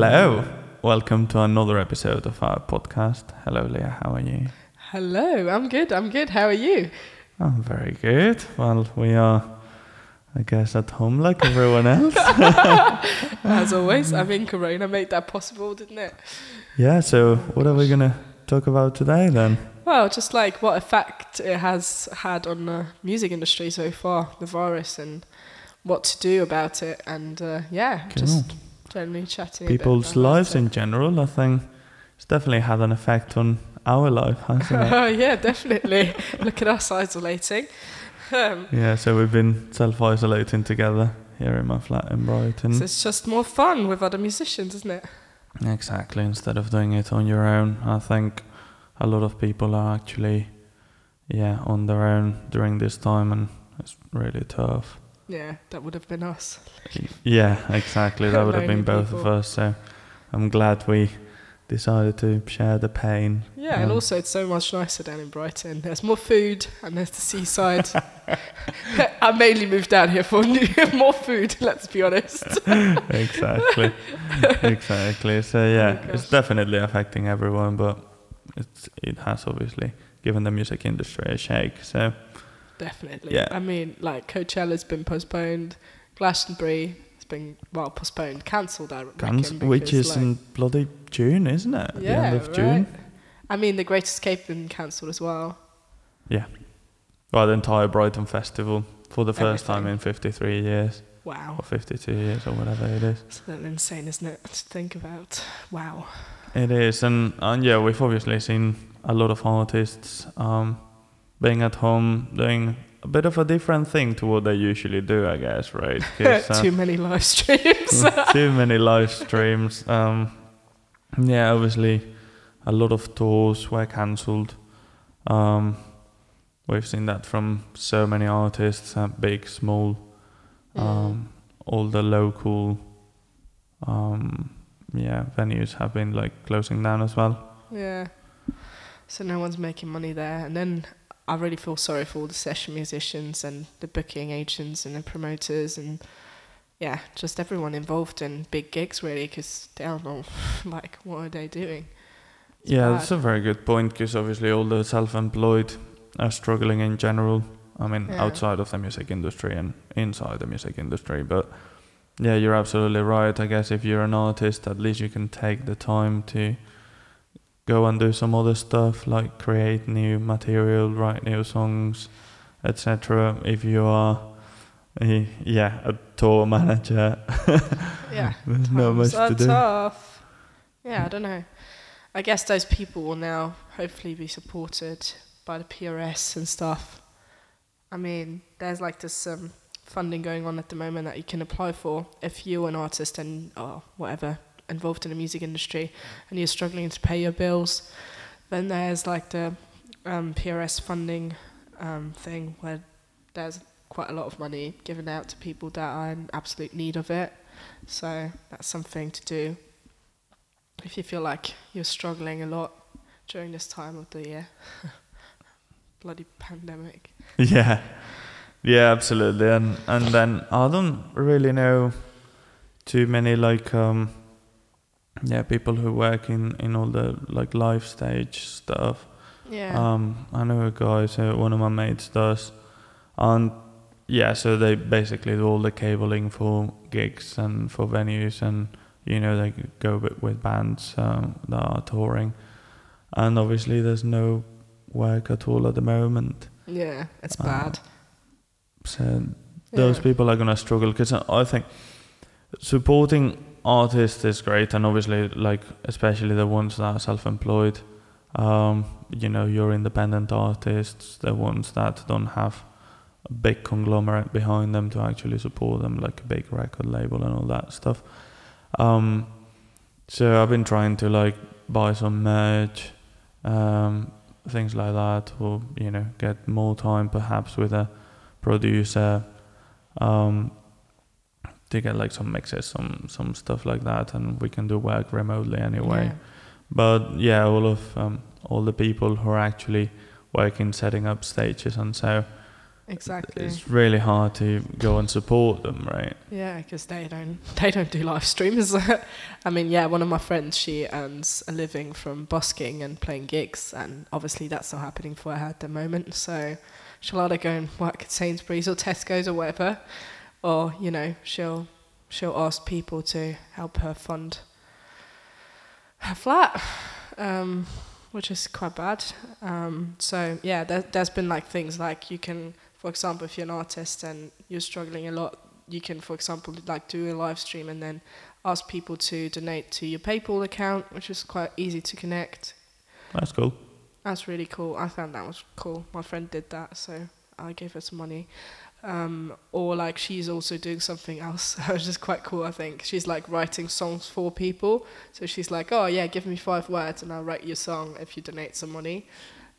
Hello. Welcome to another episode of our podcast. Hello, Leah. How are you? Hello, I'm good. I'm good. How are you? I'm very good. Well, we are, I guess, at home like everyone else. As always, I mean, Corona made that possible, didn't it? yeah. So, what are we gonna talk about today then? Well, just like what effect it has had on the music industry so far, the virus, and what to do about it, and uh, yeah, Cool. just generally chatting. People's lives it. in general, I think, it's definitely had an effect on our life, hasn't it? Oh yeah, definitely. Look at us isolating. Um, yeah. So we've been self-isolating together here in my flat in Brighton. so it's just more fun with other musicians, isn't it? Exactly. Instead of doing it on your own, I think a lot of people are actually, yeah, on their own during this time, and it's really tough. Yeah, that would have been us. Yeah, exactly. That would have been both of us. So I'm glad we decided to share the pain. Yeah, and Um, also it's so much nicer down in Brighton. There's more food and there's the seaside. I mainly moved down here for more food. Let's be honest. exactly, exactly. So yeah, Oh, it's definitely affecting everyone, but it's it has obviously given the music industry a shake. So Definitely. Yeah. I mean, like Coachella's been postponed. Glastonbury has been well postponed, cancelled. I reckon. Which is like- in bloody June, isn't it? At the end of June. I mean, the Great Escape been cancelled as well. Yeah. Well, the entire Brighton Festival for the first time in 53 years Wow, or 52 years or whatever it is. it's a little insane, isn't it? To think about. Wow. It is, and and yeah, we've obviously seen a lot of artists um, being at home doing a bit of a different thing to what they usually do, I guess, right? uh, Too many live streams. too many live streams. Um, yeah, obviously, a lot of tours were cancelled. Um, we've seen that from so many artists, uh, big, small, um, all the local, um, yeah, venues have been like closing down as well. Yeah. So no one's making money there. And then I really feel sorry for all the session musicians and the booking agents and the promoters and yeah, just everyone involved in big gigs really because they don't know like what are they doing. It's yeah, bad. that's a very good point because obviously all the self-employed are struggling in general. I mean, Yeah. outside of the music industry and inside the music industry, but yeah, you're absolutely right. I guess if you're an artist, at least you can take the time to go and do some other stuff like create new material, write new songs, etc. If you are, a, yeah, a tour manager, Yeah. there's not much to do. tough. Yeah, I don't know. I guess those people will now hopefully be supported by the PRS and stuff. I mean, there's like this um, funding going on at the moment that you can apply for if you're an artist and or whatever involved in the music industry and you're struggling to pay your bills. Then there's like the um, PRS funding um, thing where there's quite a lot of money given out to people that are in absolute need of it. So that's something to do if you feel like you're struggling a lot during this time of the year. Bloody pandemic. Yeah, yeah, absolutely. And and then I don't really know too many like um yeah people who work in in all the like live stage stuff. Yeah. Um, I know a guy, so one of my mates does, and yeah, so they basically do all the cabling for gigs and for venues, and you know they go with, with bands um, that are touring, and obviously there's no work at all at the moment. yeah, it's uh, bad. So those Yeah. people are gonna struggle because I think supporting artists is great, and obviously, like especially the ones that are self-employed. Um, you know, your independent artists, the ones that don't have a big conglomerate behind them to actually support them, like a big record label and all that stuff. Um, so I've been trying to like buy some merch, um, things like that, or you know, get more time perhaps with a producer um, to get like some mixes, some some stuff like that, and we can do work remotely anyway. Yeah. But yeah, all of um, all the people who are actually working setting up stages and so exactly. it's really hard to go and support them, right? Yeah, because they don't they don't do live streams. I mean, yeah, one of my friends she earns a living from busking and playing gigs, and obviously that's not happening for her at the moment. So she'll either go and work at Sainsbury's or Tesco's or whatever, or you know she'll she'll ask people to help her fund her flat, um, which is quite bad. Um, so yeah, there, there's been like things like you can, for example, if you're an artist and you're struggling a lot, you can, for example, like do a live stream and then ask people to donate to your PayPal account, which is quite easy to connect. That's cool. That's really cool. I found that was cool. My friend did that, so I gave her some money. Um, or like she's also doing something else, which is quite cool. I think she's like writing songs for people. So she's like, "Oh yeah, give me five words and I'll write you a song if you donate some money,"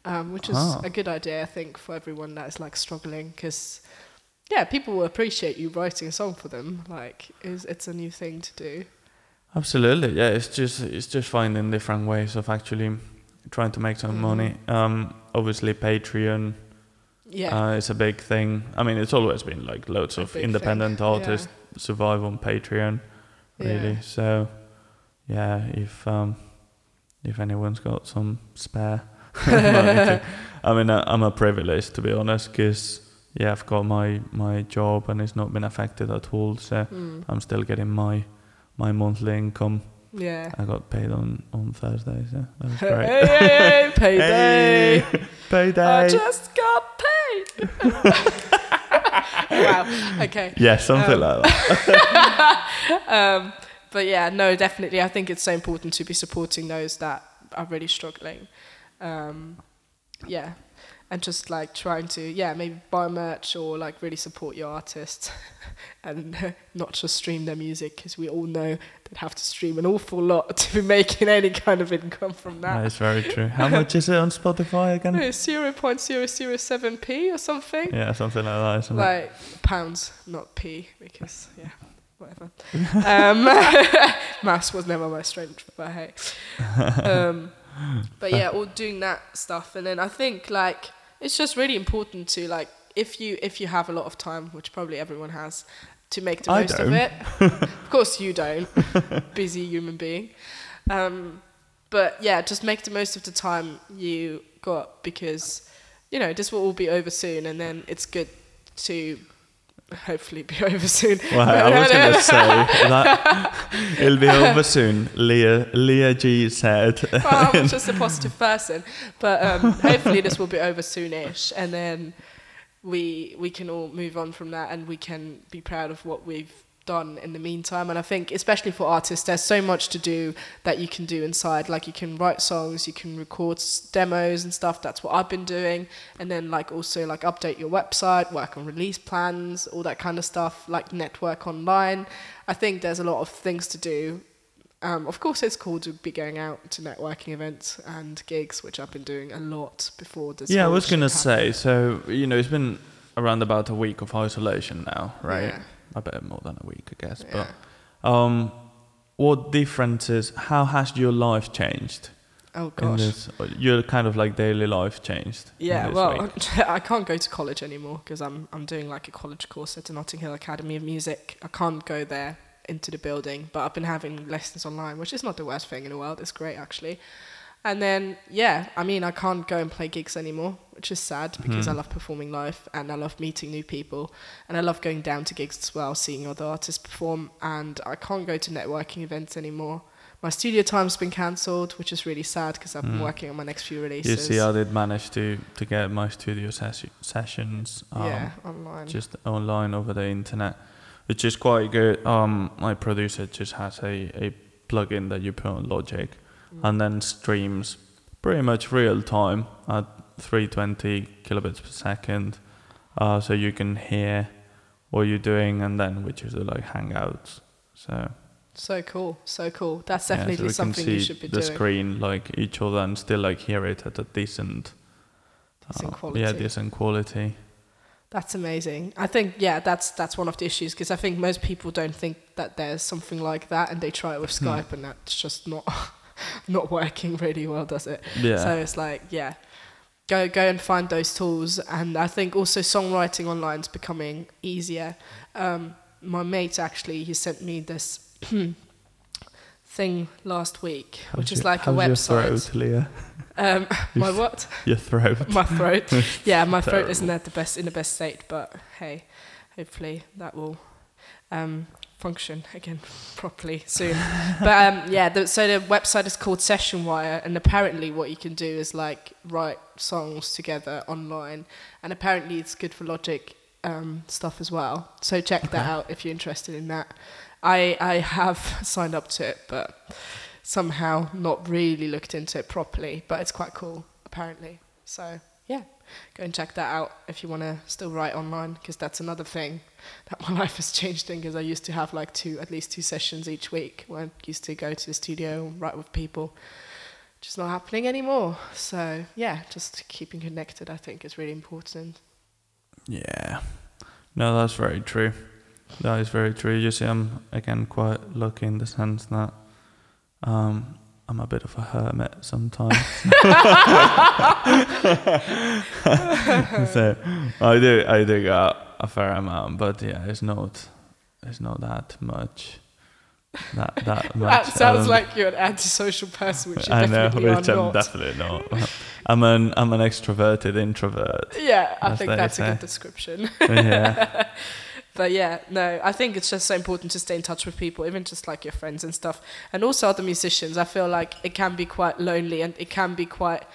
um, which is Ah. a good idea, I think, for everyone that is like struggling. Because yeah, people will appreciate you writing a song for them. Like, is it's a new thing to do. Absolutely, yeah. It's just it's just finding different ways of actually trying to make some Mhm. money. Um, obviously Patreon Yeah, uh, is a big thing. I mean, it's always been like loads A of independent thing, yeah. artists survive on Patreon, really. Yeah. So, yeah, if um, if anyone's got some spare to, I mean, uh, I'm a privileged to be honest, because yeah, I've got my my job and it's not been affected at all. So Mm. I'm still getting my my monthly income. yeah. I got paid on on Thursday, so that was great. hey, hey, payday! Hey, I just got. Wow. Okay. yeah, something Um, like that. Um, but yeah, no, definitely. I think it's so important to be supporting those that are really struggling. Um, yeah, and just like trying to yeah maybe buy merch or like really support your artists, and not just stream their music because we all know they'd have to stream an awful lot to be making any kind of income from that. That is very true. How much is it on Spotify again? Zero point zero zero seven p or something. Yeah, something like that, isn't it? like pounds, not p, because yeah, whatever. um, maths was never my strength, but hey. Um, but yeah, all doing that stuff, and then I think like it's just really important to like if you if you have a lot of time, which probably everyone has, to make the I most of don't. it. of course you don't, busy human being. Um, but yeah, just make the most of the time you got because you know this will all be over soon, and then it's good to hopefully be over soon. Well, I was going to say that it'll be over soon. Leah, Leah G said. well, I'm just a positive person, but um, hopefully this will be over soonish, and then we we can all move on from that, and we can be proud of what we've done in the meantime. And I think, especially for artists, there's so much to do that you can do inside. Like you can write songs, you can record demos and stuff. That's what I've been doing, and then like also like update your website, work on release plans, all that kind of stuff. Like network online. I think there's a lot of things to do um, of course, it's cool to be going out to networking events and gigs, which I've been doing a lot before this. yeah, I was going to say. So, you know, it's been around about a week of isolation now, right? Yeah. A bit more than a week, I guess. Yeah. But um, what differences, how has your life changed? Oh gosh. this, your kind of like daily life changed. Yeah, well. I can't go to college anymore because I'm I'm doing like a college course at the Notting Hill Academy of Music. I can't go there into the building, but I've been having lessons online, which is not the worst thing in the world. It's great actually. And then yeah, I mean I can't go and play gigs anymore, which is sad because I Mhm. love performing live and I love meeting new people and I love going down to gigs as well, seeing other artists perform. And I can't go to networking events anymore. My studio time's been cancelled, which is really sad because I've been Mm. working on my next few releases. You see, I did manage to to get my studio ses- sessions. Um, yeah, online. just online over the internet, which is quite good. Um, my producer just has a, a plugin that you put on Logic, Mm. and then streams pretty much real time at 320 kilobits per second, uh, so you can hear what you're doing, and then which is the, like Hangouts. So So cool, so cool. That's yeah, definitely so we something you should be the doing. screen like each other and still like hear it at a decent, Decent uh, quality. yeah, decent quality. That's amazing. I think yeah, that's that's one of the issues because I think most people don't think that there's something like that, and they try it with Hmm. Skype, and that's just not not working really well, does it? Yeah. So it's like yeah, go go and find those tools. And I think also songwriting online is becoming easier. Um, my mate actually he sent me this thing last week, How's which is your- like a website. Um, my what? Your throat. my throat. Yeah, my throat isn't at the best in the best state, but hey, hopefully that will um, function again properly soon. but um, yeah, the, so the website is called Session Wire, and apparently what you can do is like write songs together online, and apparently it's good for Logic um, stuff as well. So check that out if you're interested in that. I I have signed up to it, but somehow not really looked into it properly. But it's quite cool apparently. So yeah, go and check that out if you want to still write online, because that's another thing that my life has changed in. Because I used to have like two, at least two sessions each week. Where I used to go to the studio and write with people. Just not happening anymore. So yeah, just keeping connected, I think, is really important. Yeah. No, that's very true. That is very true. You see, I'm again quite lucky in the sense that um, I'm a bit of a hermit sometimes. so I do, I do got a fair amount, but yeah, it's not, it's not that much. That that much. That sounds Um, like you're an antisocial person, which you I know, definitely which are I'm not. definitely not. I'm an I'm an extroverted introvert. yeah, I think that's a good description. yeah. But yeah, no, I think it's just so important to stay in touch with people, even just like your friends and stuff, and also other musicians. I feel like it can be quite lonely and it can be quite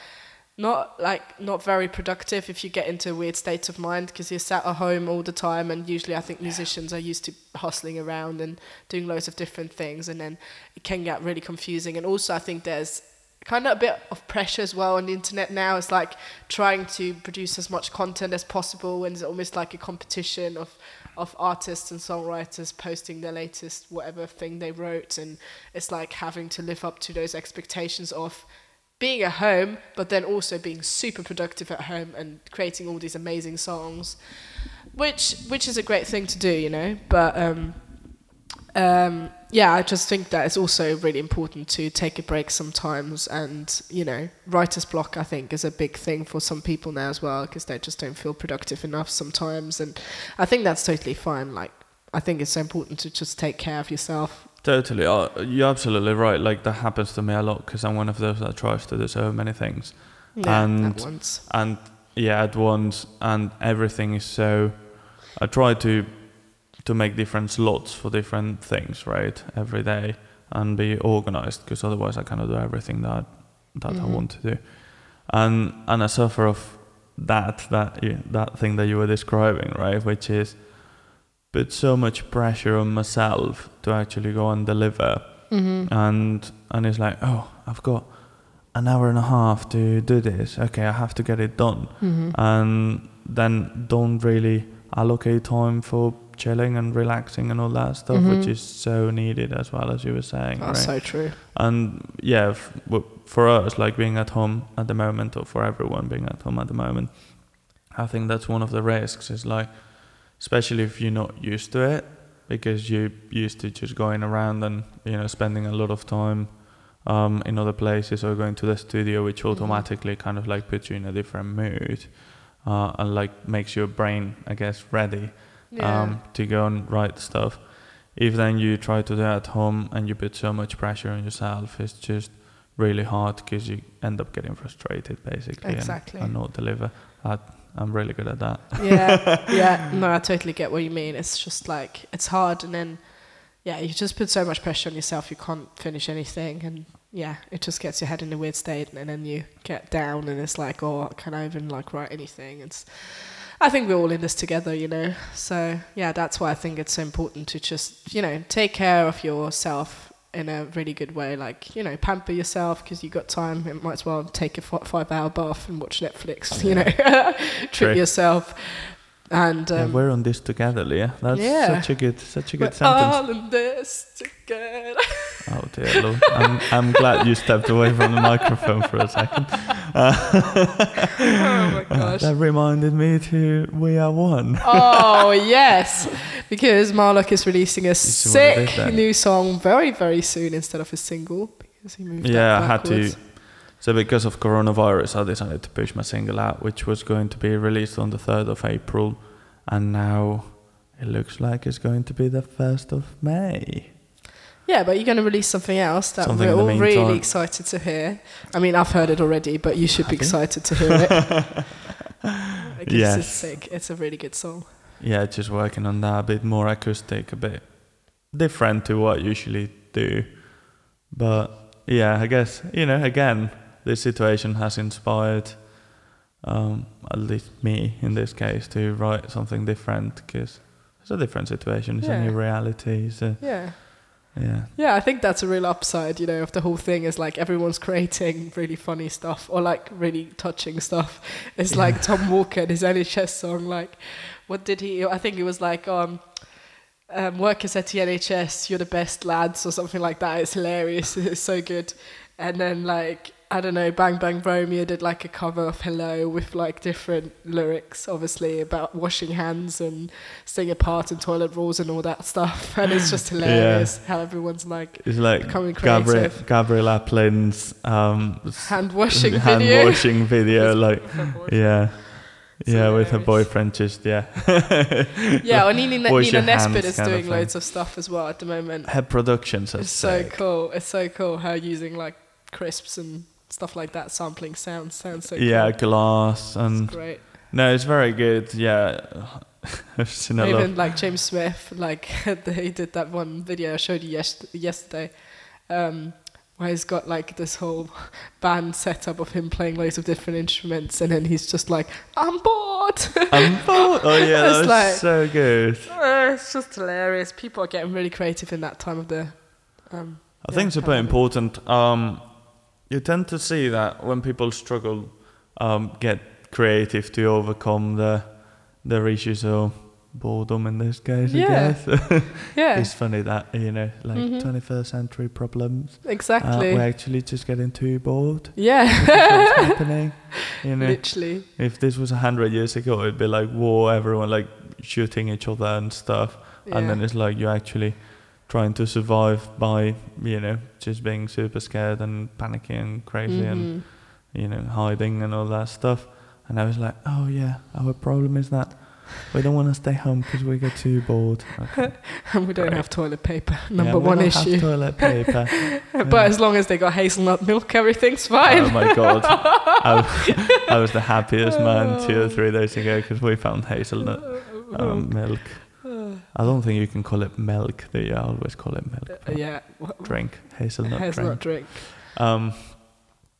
not like not very productive if you get into a weird state of mind because you're sat at home all the time and usually I think musicians are used to hustling around and doing loads of different things and then it can get really confusing and also I think there's kind of a bit of pressure as well on the internet now it's like trying to produce as much content as possible and it's almost like a competition of of artists and songwriters posting their latest whatever thing they wrote and it's like having to live up to those expectations of being at home but then also being super productive at home and creating all these amazing songs which which is a great thing to do you know? But um um yeah i just think that it's also really important to take a break sometimes and you know writer's block i think is a big thing for some people now as well because they just don't feel productive enough sometimes and i think that's totally fine like i think it's so important to just take care of yourself Totally, uh, you're absolutely right. Like that happens to me a lot because I'm one of those that tries to do so many things, yeah, And- at once and yeah, at once, and everything is so. I try to to make different slots for different things, right, every day, and be organized because otherwise I cannot do everything that that I Mhm. want to do, and and I suffer of that that you, that thing that you were describing, right, which is put so much pressure on myself to actually go and deliver mm-hmm. and and it's like oh i've got an hour and a half to do this okay i have to get it done Mm-hmm. and then don't really allocate time for chilling and relaxing and all that stuff which Mhm. is so needed as well as you were saying that's right so true and yeah f- for us like being at home at the moment or for everyone being at home at the moment i think that's one of the risks is like especially if you're not used to it because you're used to just going around and you know spending a lot of time um, in other places or going to the studio which Mhm. automatically kind of like puts you in a different mood uh, and like makes your brain i guess ready yeah um, to go and write stuff. If then you try to do it at home and you put so much pressure on yourself, it's just really hard because you end up getting frustrated basically and- and, not deliver. I, I'm really good at that. yeah, yeah. No, I totally get what you mean. It's just like it's hard, and then yeah, you just put so much pressure on yourself. You can't finish anything, and yeah, it just gets your head in a weird state, and then you get down, and it's like, oh, can I even like write anything? It's I think we're all in this together, you know. So yeah, that's why I think it's so important to just you know take care of yourself in a really good way. Like you know, pamper yourself because you got time. It might as well take a five-hour bath and watch Netflix. You know, treat yourself. And yeah, um, we're on this together, Leah. That's yeah. such a good, such a we're good sentence. all in this together. Oh dear Lord, I'm, I'm glad you stepped away from the microphone for a second. oh my gosh. That reminded me to We Are One. oh yes, because Marlock is releasing a see what it is sick new song very very soon instead of a single because he moved. Yeah, I had to. So because of coronavirus, I decided to push my single out, which was going to be released on the third of April, and now it looks like it's going to be the first of May. Yeah, but you're going to release something else that Something we're all really excited to hear. I mean, I've heard it already, but you should be excited to hear it. Because Yes. it's sick. It's a really good song. Yeah, just working on that a bit more acoustic, a bit different to what I usually do. But yeah, I guess you know, again, this situation has inspired, um, at least me in this case, to write something different because it's a different situation. It's a new reality. So Yeah. yeah, Yeah, I think that's a real upside, you know, of the whole thing is like everyone's creating really funny stuff or like really touching stuff. It's like Tom Walker and his NHS song, like, what did he, I think it was like, um, um, workers at the NHS, you're the best lads or something like that. It's hilarious. It's so good. And then like, I don't know, Bang Bang Romeo did like a cover of Hello with like different lyrics, obviously about washing hands and staying apart in toilet rolls and all that stuff. And it's just hilarious how everyone's like it's like Becoming Gabrielle creative. Gabrielle Aplin's um, hand washing hand video. washing video, like yeah. It's yeah, with her boyfriend just yeah. Yeah, or Nina, Wash Nina Nesbitt hands is kind of doing loads of stuff as well at the moment. Her productions are It's so cool. It's so cool how using like crisps and stuff like that, sampling sounds sounds so yeah, cool. glass and It's great. no, it's very good. Yeah, I've seen a lot. Even like James Smith, like he did that one video I showed you yes- yesterday, um, where he's got like this whole band setup of him playing loads of different instruments, and then he's just like, "I'm bored." I'm bored. Oh yeah, that It's was like- so good. Uh, it's just hilarious. People are getting really creative in that time of the. Um, I Yeah, think it's super pandemic. important. Um, you tend to see that when people struggle, um, get creative to overcome the their issues or boredom in this case. Yeah. I guess yeah, it's funny that you know, like Mhm. 21st century problems. Uh, exactly. we're actually just getting too bored. yeah, happening? You know, literally. if this was hundred years ago, it'd be like war, everyone like shooting each other and stuff. Yeah. And then it's like you're actually trying to survive by, you know, just being super scared and panicking and crazy and, Mhm. you know, hiding and all that stuff. And I was like, oh yeah, our problem is that we don't want to stay home because we get too bored. Okay. and we don't Great. have toilet paper. Yeah, Number we one issue. toilet paper. But as long as they got hazelnut milk, everything's fine. Oh my god, I, I was the happiest man two or three days ago because we found hazelnut um, milk. I don't think you can call it milk. I always call it milk. Uh, yeah, Drink hazelnut hazelnut drink. drink. Um,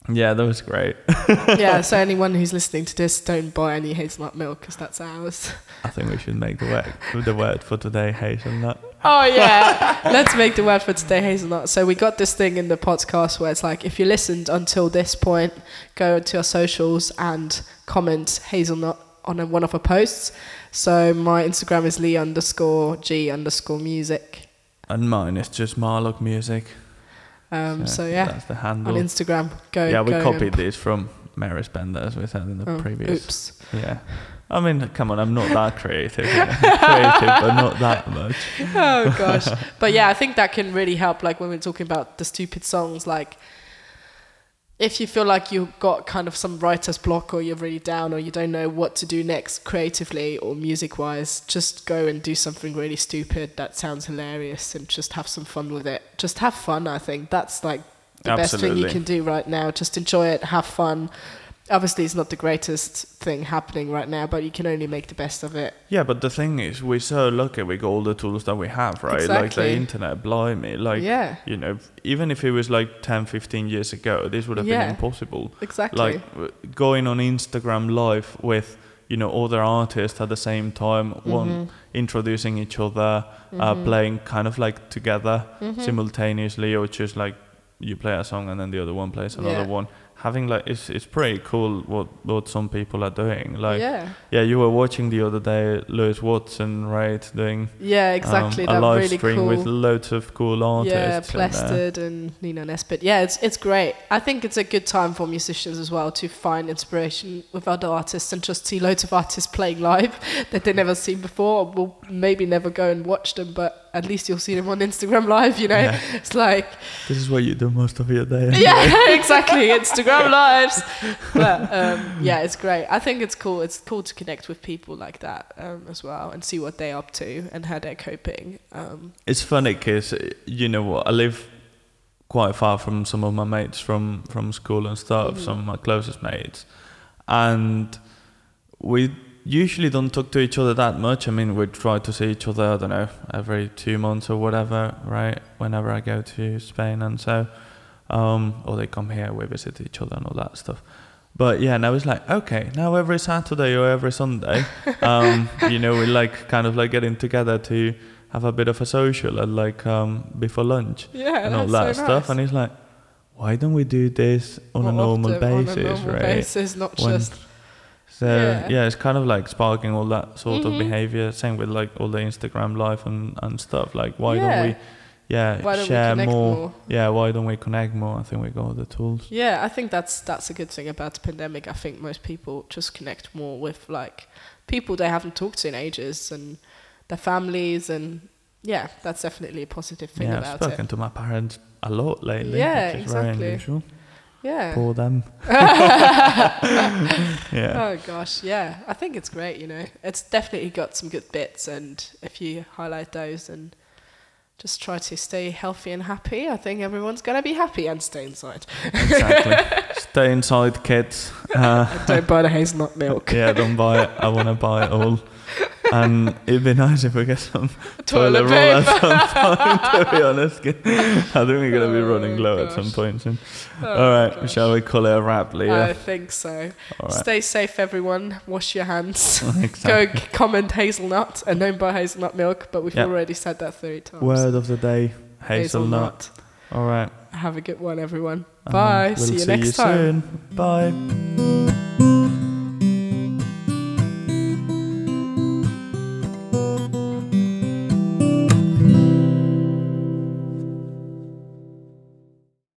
yeah, that was great. yeah, so anyone who's listening to this, don't buy any hazelnut milk because that's ours. I think we should make the word the word for today hazelnut. Oh yeah, let's make the word for today hazelnut. So we got this thing in the podcast where it's like, if you listened until this point, go to our socials and comment hazelnut on a, one of our posts. So my Instagram is lee underscore g underscore music. And mine is just Marlock music. Um, so yeah, that's the handle on. Instagram, go. yeah, we go copied this from Maris Bender as we said in the Oh, previous. Oops. Yeah. I mean, come on, I'm not that creative. know. creative, but not that much. oh gosh but yeah i think that can really help like when we're talking about the stupid songs like if you feel like you've got kind of some writer's block or you're really down or you don't know what to do next creatively or music wise just go and do something really stupid that sounds hilarious and just have some fun with it. Just have fun i think. That's like the best thing you can do right now. Just enjoy it have fun obviously it's not the greatest thing happening right now but you can only make the best of it Yeah, but the thing is, we're so lucky we got all the tools that we have, right? Like the Exactly. internet, blimey. Like, yeah you know, even if it was like 10, 15 years ago, this would have Yeah. been impossible. exactly Like, going on Instagram live with, you know, other artists at the same time, one Mhm. introducing each other, uh, Mhm. playing kind of like together Mhm. simultaneously, or just like you play a song and then the other one plays another Yeah. one. Having like, it's, it's pretty cool what, what some people are doing. Like, yeah yeah, you were watching the other day Lewis Watson, right, doing Yeah, exactly um, a live really stream cool. with loads of cool artists. yeah. Blasted and Nina Nesbitt. Yeah, it's it's great. I think it's a good time for musicians as well to find inspiration with other artists and just see loads of artists playing live that they never seen before, or will maybe never go and watch them, but at least you'll see them on Instagram Live. You know, Yeah. it's like This is what you do most of your day. yeah, exactly. Instagram lives. But um, yeah, it's great. I think it's cool. It's cool to connect with people like that um, as well and see what they're up to and how they're coping. Um, It's funny because you know what I live quite far from some of my mates from from school and stuff, Mhm. some of my closest mates, and we usually don't talk to each other that much. I mean, we try to see each other. I don't know every two months or whatever, right? Whenever I go to Spain and so, um, or they come here, we visit each other and all that stuff. But yeah, now it's like okay, now every Saturday or every Sunday, um, you know, we like kind of like getting together to have a bit of a social and like um, before lunch yeah, and all that so stuff. nice. And he's like, why don't we do this on a normal often, on a basis, normal right? basis, not When- just So Yeah. yeah. it's kind of like sparking all that sort Mhm. of behavior. Same with like all the Instagram life and, and stuff. Like why Yeah. don't we, yeah, why don't share we more? more? Yeah, why don't we connect more? I think we got all the tools. Yeah, I think that's that's a good thing about the pandemic. I think most people just connect more with like people they haven't talked to in ages and their families and yeah, that's definitely a positive thing yeah, I've about spoken it. to my parents a lot lately. Yeah, which is very exactly. unusual. Yeah. For them. yeah. Oh gosh, yeah. I think it's great, you know. It's definitely got some good bits and if you highlight those and just try to stay healthy and happy, I think everyone's gonna be happy and stay inside. Exactly. Stay inside, kids. Uh, don't buy the hazelnut milk. yeah, don't buy it. I want to buy it all. And it'd be nice if we get some Toilet toilet roll at some point, to be honest. I think we're going to be running Oh, low at some point soon. Oh, all right, gosh. shall we call it a wrap, Leah? I think so. right. Stay safe, everyone. Wash your hands. exactly. Go comment hazelnut and don't buy hazelnut milk, but we've Yep. already said that three times. Word of the day hazelnut. All right. Have a good one, everyone. Um, Bye. we'll see you see next you time. soon. Bye.